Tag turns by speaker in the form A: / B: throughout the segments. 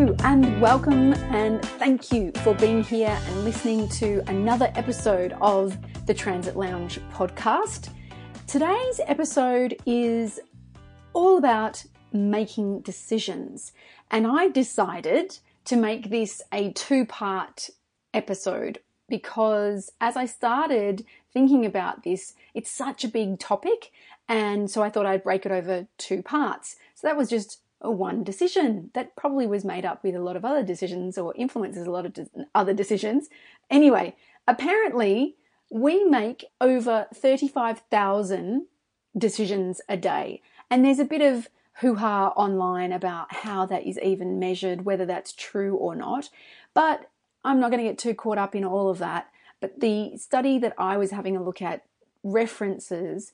A: And welcome and thank you for being here and listening to another episode of the Transit Lounge podcast. Today's episode is all about making decisions and I decided to make this a two part episode because as I started thinking about this, it's such a big topic. And so I thought I'd break it over two parts. So that was just one decision that probably was made up with a lot of other decisions or influences a lot of other decisions. Anyway, apparently we make over 35,000 decisions a day. And there's a bit of hoo ha online about how that is even measured, whether that's true or not. But I'm not going to get too caught up in all of that, but the study that I was having a look at references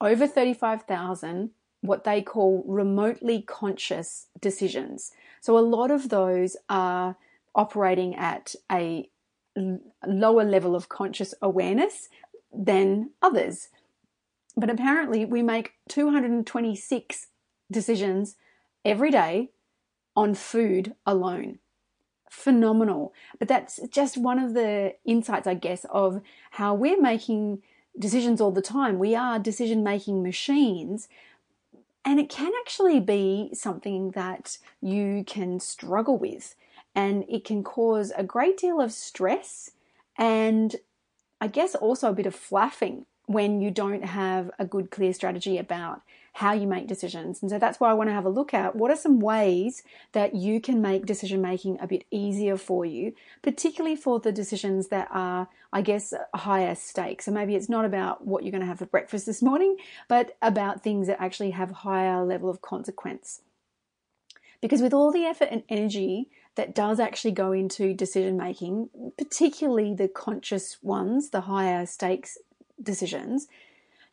A: over 35,000 what they call remotely conscious decisions. So a lot of those are operating at a lower level of conscious awareness than others. But apparently, we make 226 decisions every day on food alone phenomenal. But that's just one of the insights, I guess, of how we're making decisions all the time. We are decision making machines. And it can actually be something that you can struggle with. And it can cause a great deal of stress and I guess also a bit of flapping when you don't have a good, clear strategy about how you make decisions. And so that's why I want to have a look at what are some ways that you can make decision making a bit easier for you, particularly for the decisions that are, I guess, higher stakes. So maybe it's not about what you're going to have for breakfast this morning, but about things that actually have higher level of consequence. Because with all the effort and energy that does actually go into decision making, particularly the conscious ones, the higher stakes decisions,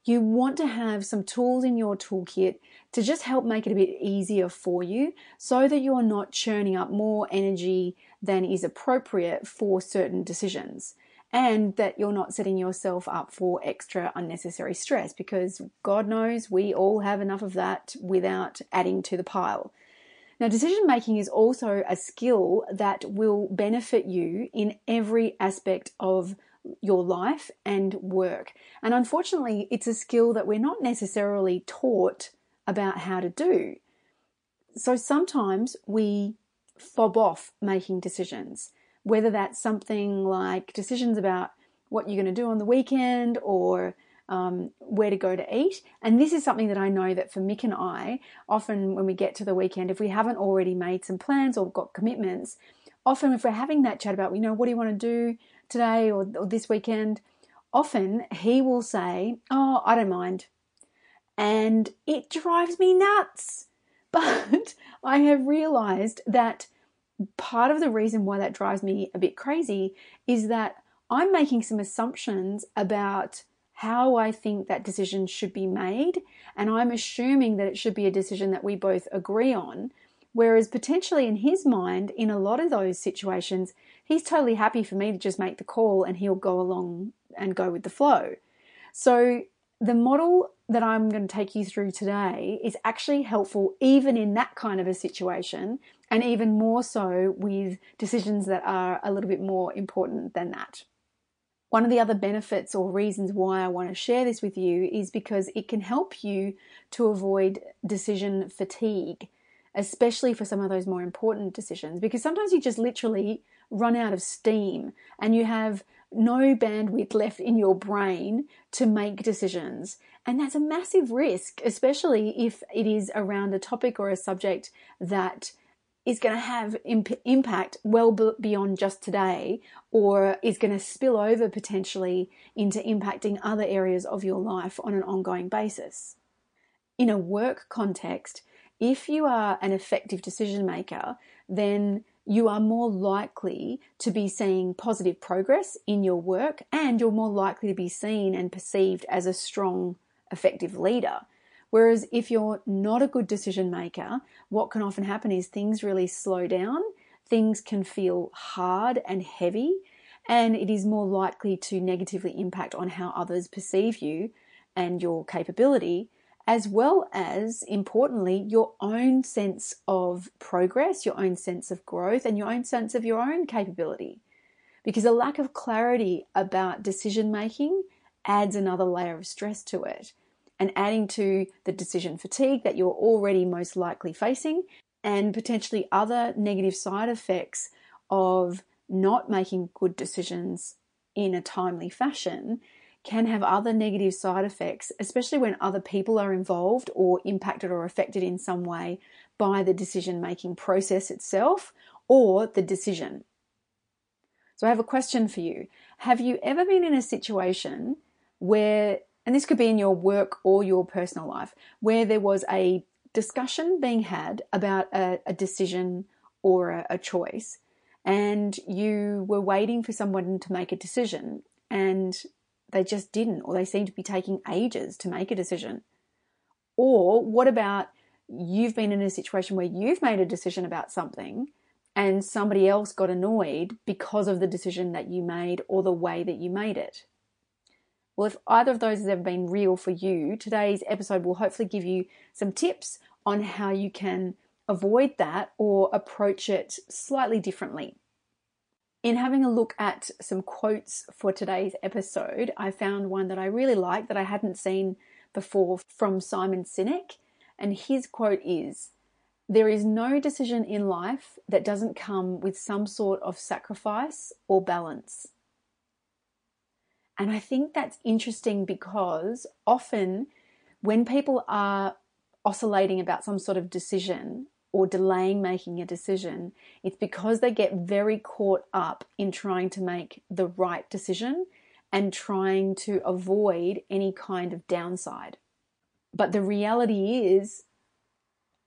A: you want to have some tools in your toolkit to just help make it a bit easier for you so that you're not churning up more energy than is appropriate for certain decisions and that you're not setting yourself up for extra unnecessary stress because God knows we all have enough of that without adding to the pile. Now, decision making is also a skill that will benefit you in every aspect of your life and work. And unfortunately, it's a skill that we're not necessarily taught about how to do. So sometimes we fob off making decisions, whether that's something like decisions about what you're going to do on the weekend or um, where to go to eat. And this is something that I know that for Mick and I, often when we get to the weekend, if we haven't already made some plans or got commitments, often if we're having that chat about, you know, what do you want to do? Today or, or this weekend, often he will say, Oh, I don't mind. And it drives me nuts. But I have realized that part of the reason why that drives me a bit crazy is that I'm making some assumptions about how I think that decision should be made. And I'm assuming that it should be a decision that we both agree on. Whereas potentially in his mind, in a lot of those situations, he's totally happy for me to just make the call and he'll go along and go with the flow. So the model that I'm going to take you through today is actually helpful even in that kind of a situation and even more so with decisions that are a little bit more important than that. One of the other benefits or reasons why I want to share this with you is because it can help you to avoid decision fatigue, especially for some of those more important decisions, because sometimes you just literally run out of steam and you have no bandwidth left in your brain to make decisions. And that's a massive risk, especially if it is around a topic or a subject that is going to have imp- impact well b- beyond just today or is going to spill over potentially into impacting other areas of your life on an ongoing basis. in a work context, if you are an effective decision maker, then you are more likely to be seeing positive progress in your work and you're more likely to be seen and perceived as a strong, effective leader. Whereas if you're not a good decision maker, what can often happen is things really slow down, things can feel hard and heavy, and it is more likely to negatively impact on how others perceive you and your capability as well as, importantly, your own sense of progress, your own sense of growth, and your own sense of your own capability. Because a lack of clarity about decision making adds another layer of stress to it. And adding to the decision fatigue that you're already most likely facing, and potentially other negative side effects of not making good decisions in a timely fashion can have other negative side effects, especially when other people are involved or impacted or affected in some way by the decision making process itself or the decision. So, I have a question for you. Have you ever been in a situation where, and this could be in your work or your personal life, where there was a discussion being had about a, a decision or a, a choice, and you were waiting for someone to make a decision, and they just didn't, or they seem to be taking ages to make a decision? Or what about you've been in a situation where you've made a decision about something and somebody else got annoyed because of the decision that you made or the way that you made it? Well, if either of those has ever been real for you, today's episode will hopefully give you some tips on how you can avoid that or approach it slightly differently. In having a look at some quotes for today's episode, I found one that I really like that I hadn't seen before from Simon Sinek. And his quote is There is no decision in life that doesn't come with some sort of sacrifice or balance. And I think that's interesting because often when people are oscillating about some sort of decision or delaying making a decision, it's because they get very caught up in trying to make the right decision and trying to avoid any kind of downside. But the reality is,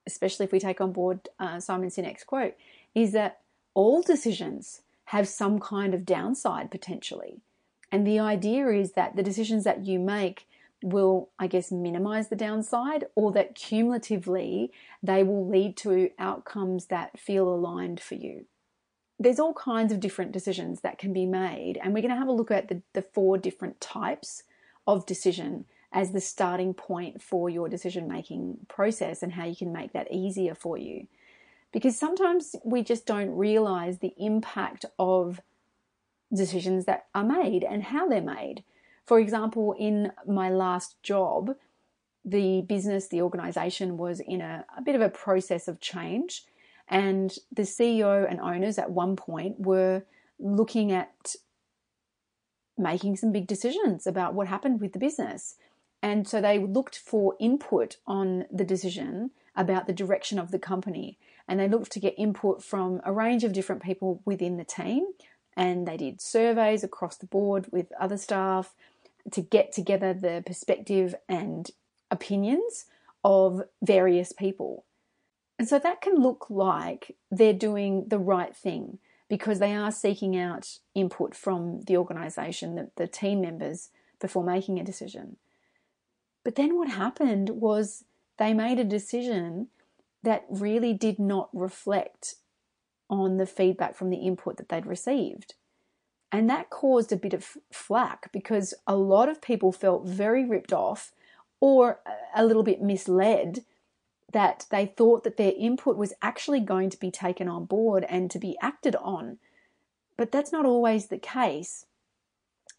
A: especially if we take on board uh, Simon Sinek's quote, is that all decisions have some kind of downside potentially. And the idea is that the decisions that you make will, I guess, minimize the downside or that cumulatively they will lead to outcomes that feel aligned for you. There's all kinds of different decisions that can be made, and we're going to have a look at the, the four different types of decision as the starting point for your decision making process and how you can make that easier for you. Because sometimes we just don't realize the impact of decisions that are made and how they're made. For example, in my last job, the business, the organization was in a, a bit of a process of change. And the CEO and owners at one point were looking at making some big decisions about what happened with the business. And so they looked for input on the decision about the direction of the company. And they looked to get input from a range of different people within the team. And they did surveys across the board with other staff to get together the perspective and opinions of various people. And so that can look like they're doing the right thing because they are seeking out input from the organization, the, the team members, before making a decision. But then what happened was they made a decision that really did not reflect on the feedback from the input that they'd received. And that caused a bit of flack because a lot of people felt very ripped off or a little bit misled that they thought that their input was actually going to be taken on board and to be acted on. But that's not always the case.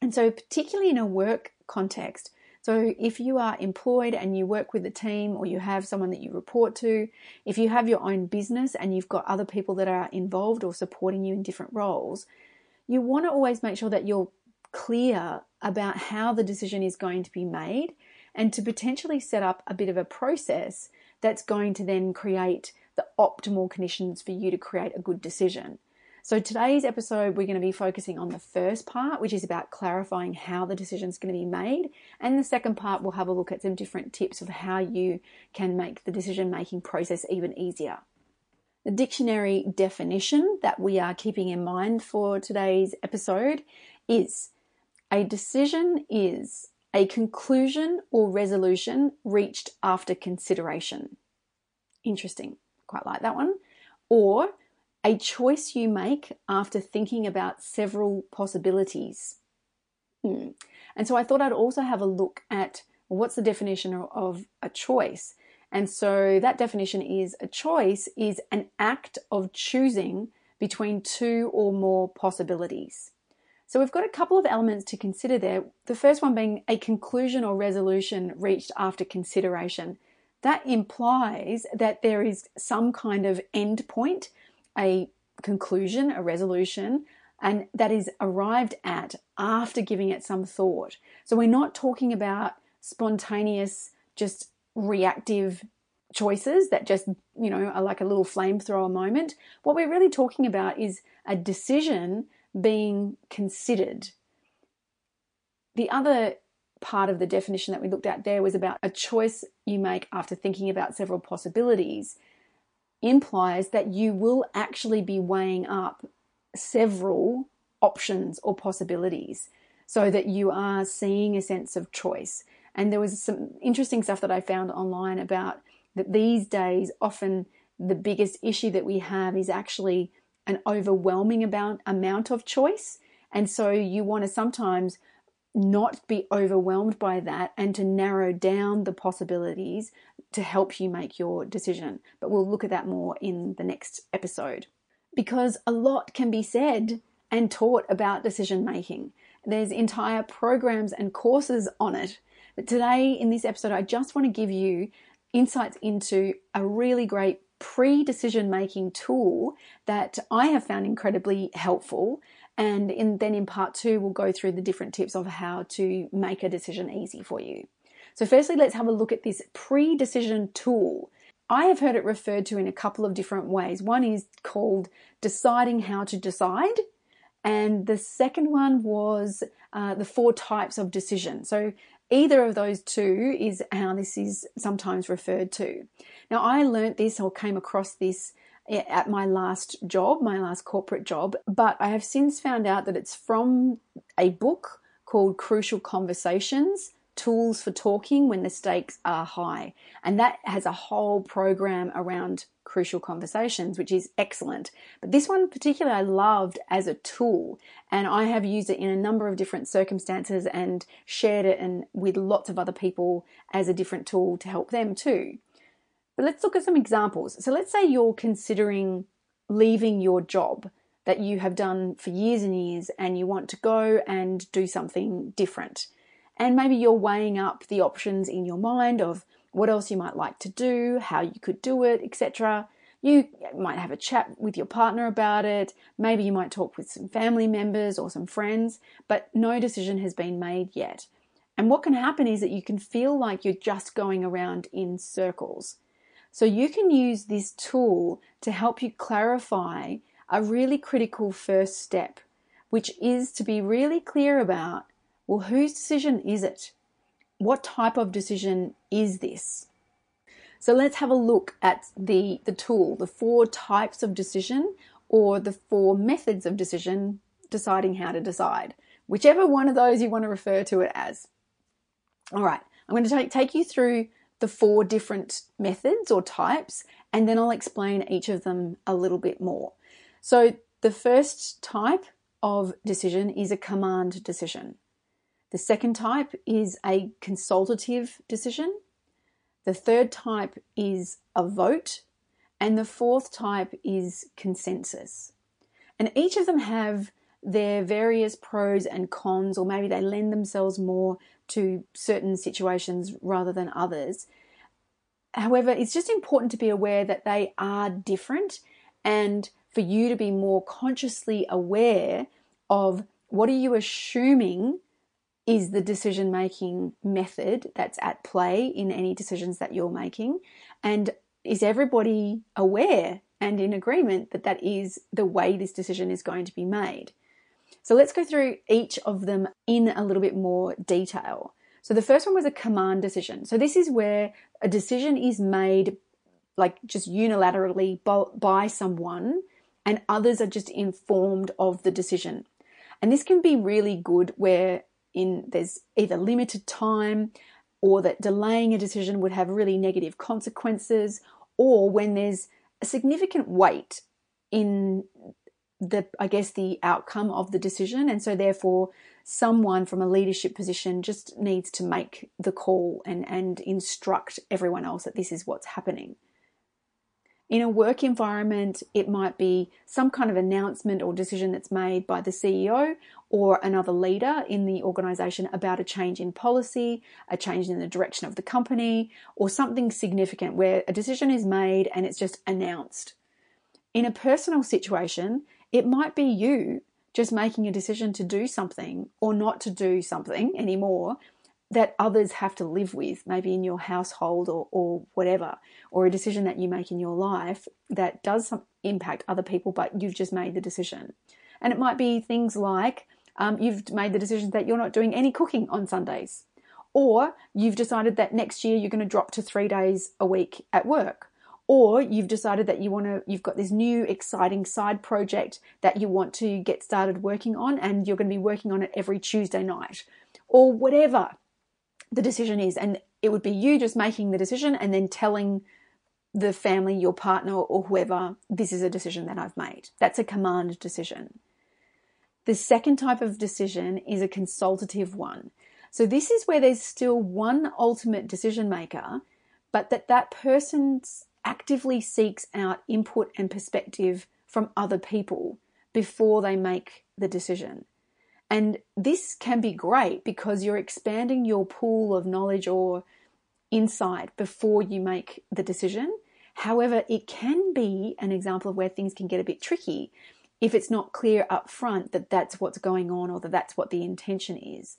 A: And so, particularly in a work context, so if you are employed and you work with a team or you have someone that you report to, if you have your own business and you've got other people that are involved or supporting you in different roles, you want to always make sure that you're clear about how the decision is going to be made and to potentially set up a bit of a process that's going to then create the optimal conditions for you to create a good decision. So, today's episode, we're going to be focusing on the first part, which is about clarifying how the decision is going to be made. And the second part, we'll have a look at some different tips of how you can make the decision making process even easier. The dictionary definition that we are keeping in mind for today's episode is a decision is a conclusion or resolution reached after consideration. Interesting. Quite like that one. Or a choice you make after thinking about several possibilities. Hmm. And so I thought I'd also have a look at what's the definition of a choice. And so that definition is a choice is an act of choosing between two or more possibilities. So we've got a couple of elements to consider there. The first one being a conclusion or resolution reached after consideration. That implies that there is some kind of end point a conclusion, a resolution, and that is arrived at after giving it some thought. So we're not talking about spontaneous, just reactive choices that just, you know, are like a little flamethrower moment. What we're really talking about is a decision being considered. The other part of the definition that we looked at there was about a choice you make after thinking about several possibilities implies that you will actually be weighing up several options or possibilities so that you are seeing a sense of choice. And there was some interesting stuff that I found online about that these days, often the biggest issue that we have is actually an overwhelming amount, amount of choice. And so you want to sometimes not be overwhelmed by that and to narrow down the possibilities to help you make your decision. But we'll look at that more in the next episode. Because a lot can be said and taught about decision making. There's entire programs and courses on it. But today, in this episode, I just want to give you insights into a really great pre decision making tool that I have found incredibly helpful and in, then in part two, we'll go through the different tips of how to make a decision easy for you. So, firstly, let's have a look at this pre decision tool. I have heard it referred to in a couple of different ways. One is called deciding how to decide, and the second one was uh, the four types of decision. So, either of those two is how this is sometimes referred to. Now, I learnt this or came across this eh, at my last job, my last corporate job, but I have since found out that it's from a book called Crucial Conversations Tools for Talking When the Stakes Are High. And that has a whole program around crucial conversations, which is excellent. But this one particularly I loved as a tool, and I have used it in a number of different circumstances and shared it and with lots of other people as a different tool to help them too. But let's look at some examples. So let's say you're considering leaving your job that you have done for years and years and you want to go and do something different. And maybe you're weighing up the options in your mind of what else you might like to do, how you could do it, etc. You might have a chat with your partner about it. Maybe you might talk with some family members or some friends, but no decision has been made yet. And what can happen is that you can feel like you're just going around in circles. So you can use this tool to help you clarify a really critical first step, which is to be really clear about well, whose decision is it? What type of decision is this? So let's have a look at the, the tool, the four types of decision or the four methods of decision, deciding how to decide, whichever one of those you want to refer to it as. All right, I'm going to take, take you through the four different methods or types, and then I'll explain each of them a little bit more. So, the first type of decision is a command decision. The second type is a consultative decision. The third type is a vote. And the fourth type is consensus. And each of them have their various pros and cons, or maybe they lend themselves more to certain situations rather than others. However, it's just important to be aware that they are different and for you to be more consciously aware of what are you assuming is the decision making method that's at play in any decisions that you're making and is everybody aware and in agreement that that is the way this decision is going to be made. So let's go through each of them in a little bit more detail. So the first one was a command decision. So this is where a decision is made like just unilaterally by someone and others are just informed of the decision. And this can be really good where in there's either limited time or that delaying a decision would have really negative consequences or when there's a significant weight in the I guess the outcome of the decision and so therefore someone from a leadership position just needs to make the call and and instruct everyone else that this is what's happening. In a work environment, it might be some kind of announcement or decision that's made by the CEO or another leader in the organization about a change in policy, a change in the direction of the company, or something significant where a decision is made and it's just announced. In a personal situation, it might be you just making a decision to do something or not to do something anymore that others have to live with, maybe in your household or, or whatever, or a decision that you make in your life that does impact other people, but you've just made the decision. And it might be things like um, you've made the decision that you're not doing any cooking on Sundays, or you've decided that next year you're going to drop to three days a week at work, or you've decided that you want to you've got this new exciting side project that you want to get started working on and you're going to be working on it every Tuesday night or whatever the decision is. And it would be you just making the decision and then telling the family, your partner, or whoever, this is a decision that I've made. That's a command decision. The second type of decision is a consultative one. So this is where there's still one ultimate decision maker, but that that person actively seeks out input and perspective from other people before they make the decision. And this can be great because you're expanding your pool of knowledge or insight before you make the decision. However, it can be an example of where things can get a bit tricky if it's not clear up front that that's what's going on or that that's what the intention is.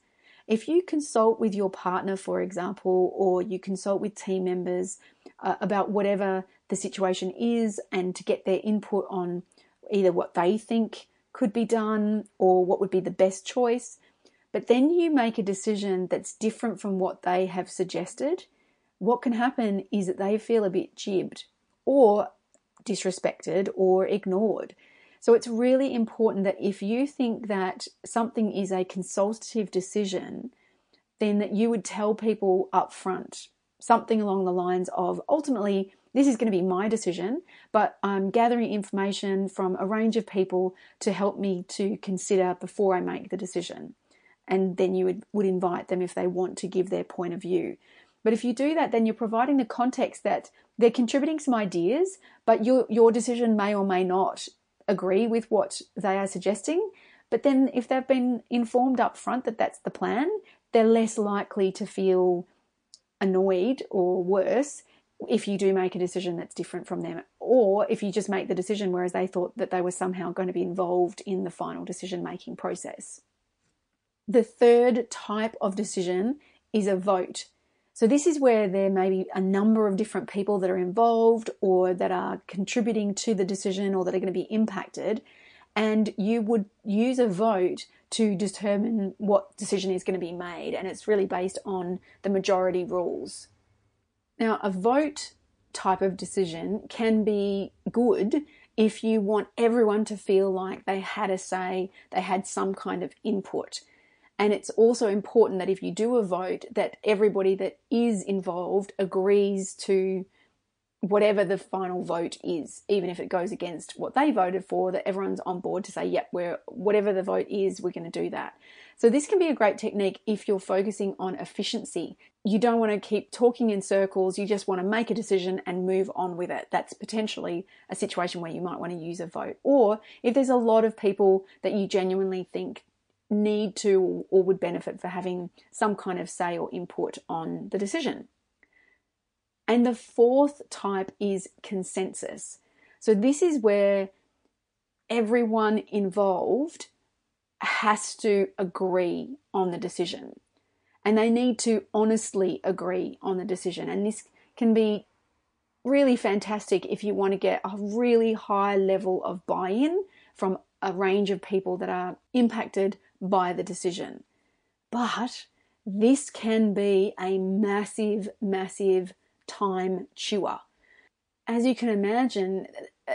A: If you consult with your partner, for example, or you consult with team members uh, about whatever the situation is and to get their input on either what they think could be done or what would be the best choice. But then you make a decision that's different from what they have suggested. What can happen is that they feel a bit jibbed or disrespected or ignored. So it's really important that if you think that something is a consultative decision, then that you would tell people up front something along the lines of ultimately this is going to be my decision, but I'm gathering information from a range of people to help me to consider before I make the decision. And then you would, would invite them if they want to give their point of view. But if you do that, then you're providing the context that they're contributing some ideas, but your, your decision may or may not agree with what they are suggesting. But then if they've been informed up front that that's the plan, they're less likely to feel annoyed or worse if you do make a decision that's different from them, or if you just make the decision whereas they thought that they were somehow going to be involved in the final decision making process. The third type of decision is a vote. So, this is where there may be a number of different people that are involved or that are contributing to the decision or that are going to be impacted, and you would use a vote to determine what decision is going to be made, and it's really based on the majority rules. Now, a vote type of decision can be good if you want everyone to feel like they had a say, they had some kind of input. And it's also important that if you do a vote, that everybody that is involved agrees to whatever the final vote is, even if it goes against what they voted for, that everyone's on board to say, yep, we're whatever the vote is, we're going to do that. So this can be a great technique if you're focusing on efficiency. You don't want to keep talking in circles, you just want to make a decision and move on with it. That's potentially a situation where you might want to use a vote. Or if there's a lot of people that you genuinely think need to or would benefit for having some kind of say or input on the decision. And the fourth type is consensus. So this is where everyone involved has to agree on the decision. And they need to honestly agree on the decision. And this can be really fantastic if you want to get a really high level of buy in from a range of people that are impacted by the decision. But this can be a massive, massive time chewer. As you can imagine,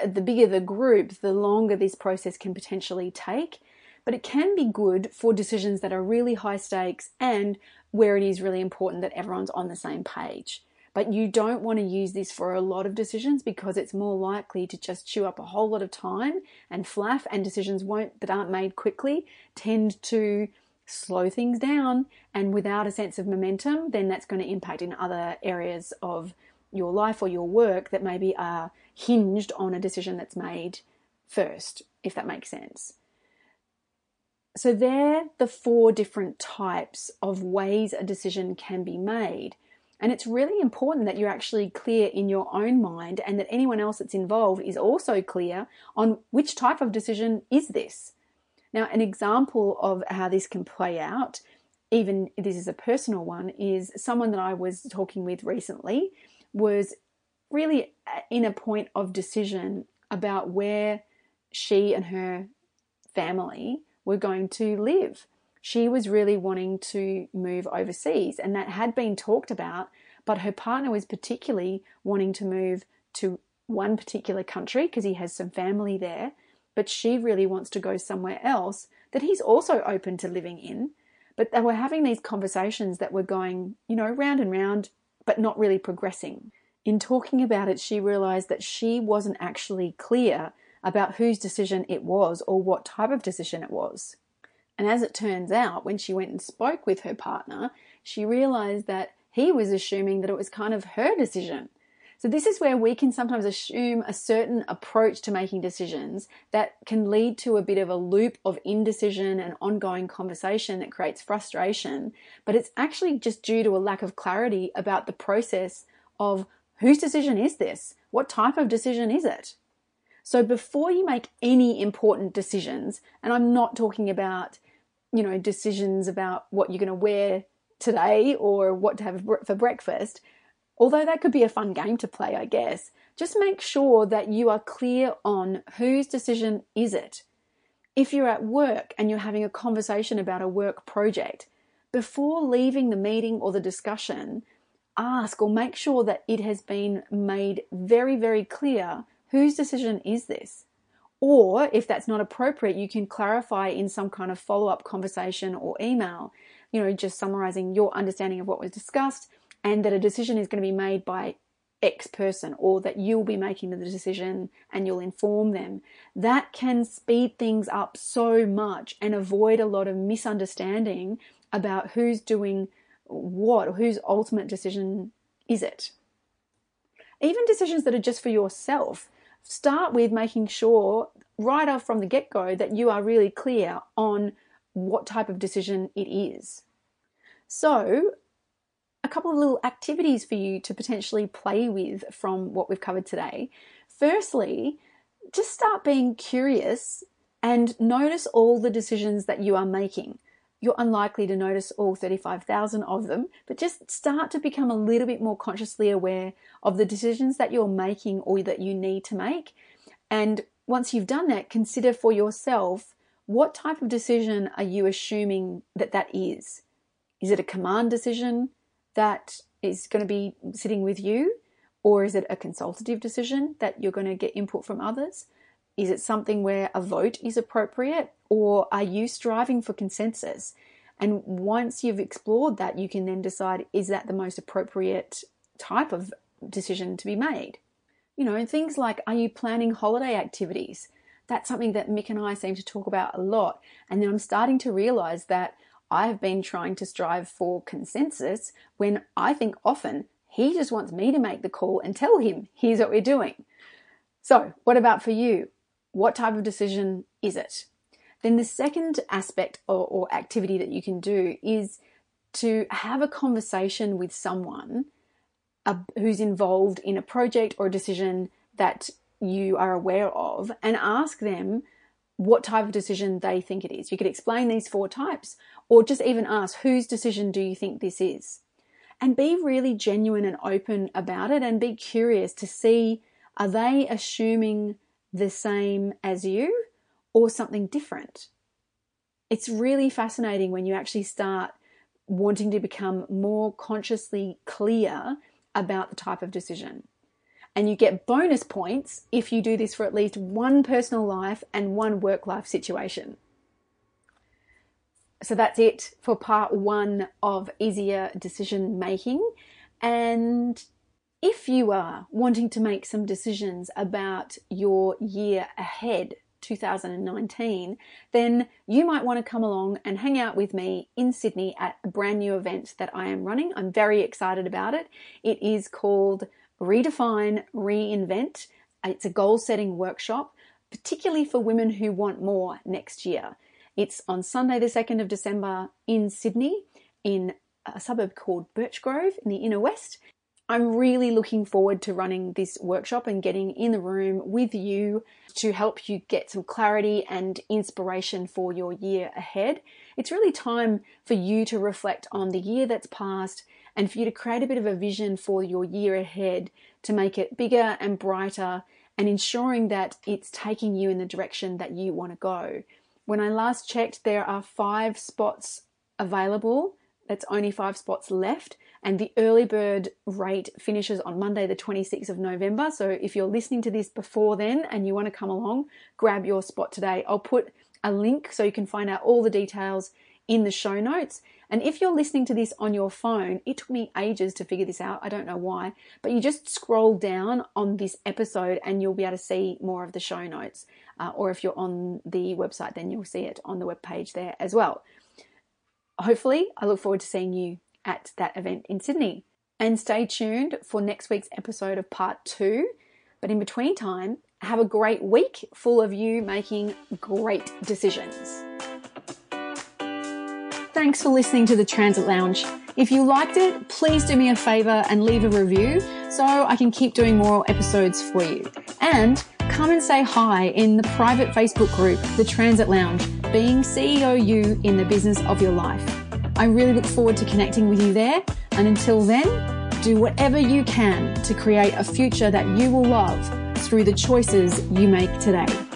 A: the bigger the group, the longer this process can potentially take. But it can be good for decisions that are really high stakes and where it is really important that everyone's on the same page. But you don't want to use this for a lot of decisions because it's more likely to just chew up a whole lot of time and fluff, and decisions won't that aren't made quickly tend to slow things down. And without a sense of momentum, then that's going to impact in other areas of your life or your work that maybe are hinged on a decision that's made first, if that makes sense. So, they're the four different types of ways a decision can be made. And it's really important that you're actually clear in your own mind and that anyone else that's involved is also clear on which type of decision is this. Now, an example of how this can play out, even this is a personal one, is someone that I was talking with recently was really uh, in a point of decision about where she and her family were going to live she was really wanting to move overseas, and that had been talked about. But her partner was particularly wanting to move to one particular country because he has some family there, but she really wants to go somewhere else that he's also open to living in. But they were having these conversations that were going, you know, round and round, but not really progressing. In talking about it, she realized that she wasn't actually clear about whose decision it was or what type of decision it was. And as it turns out, when she went and spoke with her partner, she realized that he was assuming that it was kind of her decision. So, this is where we can sometimes assume a certain approach to making decisions that can lead to a bit of a loop of indecision and ongoing conversation that creates frustration. But it's actually just due to a lack of clarity about the process of whose decision is this? What type of decision is it? So, before you make any important decisions, and I'm not talking about you know, decisions about what you're going to wear today or what to have for breakfast, although that could be a fun game to play, I guess, just make sure that you are clear on whose decision is it. If you're at work and you're having a conversation about a work project, before leaving the meeting or the discussion, ask or make sure that it has been made very, very clear whose decision is this. Or if that's not appropriate, you can clarify in some kind of follow up conversation or email, you know, just summarizing your understanding of what was discussed and that a decision is going to be made by X person or that you'll be making the decision and you'll inform them. That can speed things up so much and avoid a lot of misunderstanding about who's doing what or whose ultimate decision is it. Even decisions that are just for yourself start with making sure right off from the get go that you are really clear on what type of decision it is. So, a couple of little activities for you to potentially play with from what we've covered today. Firstly, just start being curious and notice all the decisions that you are making you're unlikely to notice all 35,000 of them, but just start to become a little bit more consciously aware of the decisions that you're making or that you need to make. And once you've done that, consider for yourself what type of decision are you assuming that that is? Is it a command decision that is going to be sitting with you? Or is it a consultative decision that you're going to get input from others? Is it something where a vote is appropriate or are you striving for consensus? And once you've explored that, you can then decide is that the most appropriate type of decision to be made? You know, things like are you planning holiday activities? That's something that Mick and I seem to talk about a lot. And then I'm starting to realize that I've been trying to strive for consensus when I think often he just wants me to make the call and tell him, here's what we're doing. So, what about for you? What type of decision is it? Then the second aspect or, or activity that you can do is to have a conversation with someone uh, who's involved in a project or a decision that you are aware of and ask them what type of decision they think it is. You could explain these four types or just even ask whose decision do you think this is? and be really genuine and open about it and be curious to see are they assuming the same as you or something different? It's really fascinating when you actually start wanting to become more consciously clear about the type of decision. And you get bonus points if you do this for at least one personal life and one work life situation. So that's it for part one of easier decision making. And if you are wanting to make some decisions about your year ahead, 2019, then you might want to come along and hang out with me in Sydney at a brand new event that I am running. I'm very excited about it. It is called Redefine Reinvent. It's a goal setting workshop, particularly for women who want more next year. It's on Sunday, the 2nd of December in Sydney, in a suburb called Birchgrove in the inner west. I'm really looking forward to running this workshop and getting in the room with you to help you get some clarity and inspiration for your year ahead. It's really time for you to reflect on the year that's passed and for you to create a bit of a vision for your year ahead to make it bigger and brighter and ensuring that it's taking you in the direction that you want to go. When I last checked, there are five spots available. That's only five spots left. And the early bird rate finishes on Monday, the 26th of November. So if you're listening to this before then and you want to come along, grab your spot today. I'll put a link so you can find out all the details in the show notes. And if you're listening to this on your phone, it took me ages to figure this out. I don't know why, but you just scroll down on this episode and you'll be able to see more of the show notes. Uh, or if you're on the website, then you'll see it on the web page there as well. Hopefully, I look forward to seeing you at that event in Sydney. And stay tuned for next week's episode of part two. But in between time, have a great week full of you making great decisions. Thanks for listening to the Transit Lounge. If you liked it, please do me a favor and leave a review so I can keep doing more episodes for you. And come and say hi in the private Facebook group, The Transit Lounge, being CEO you in the business of your life. I really look forward to connecting with you there. And until then, do whatever you can to create a future that you will love through the choices you make today.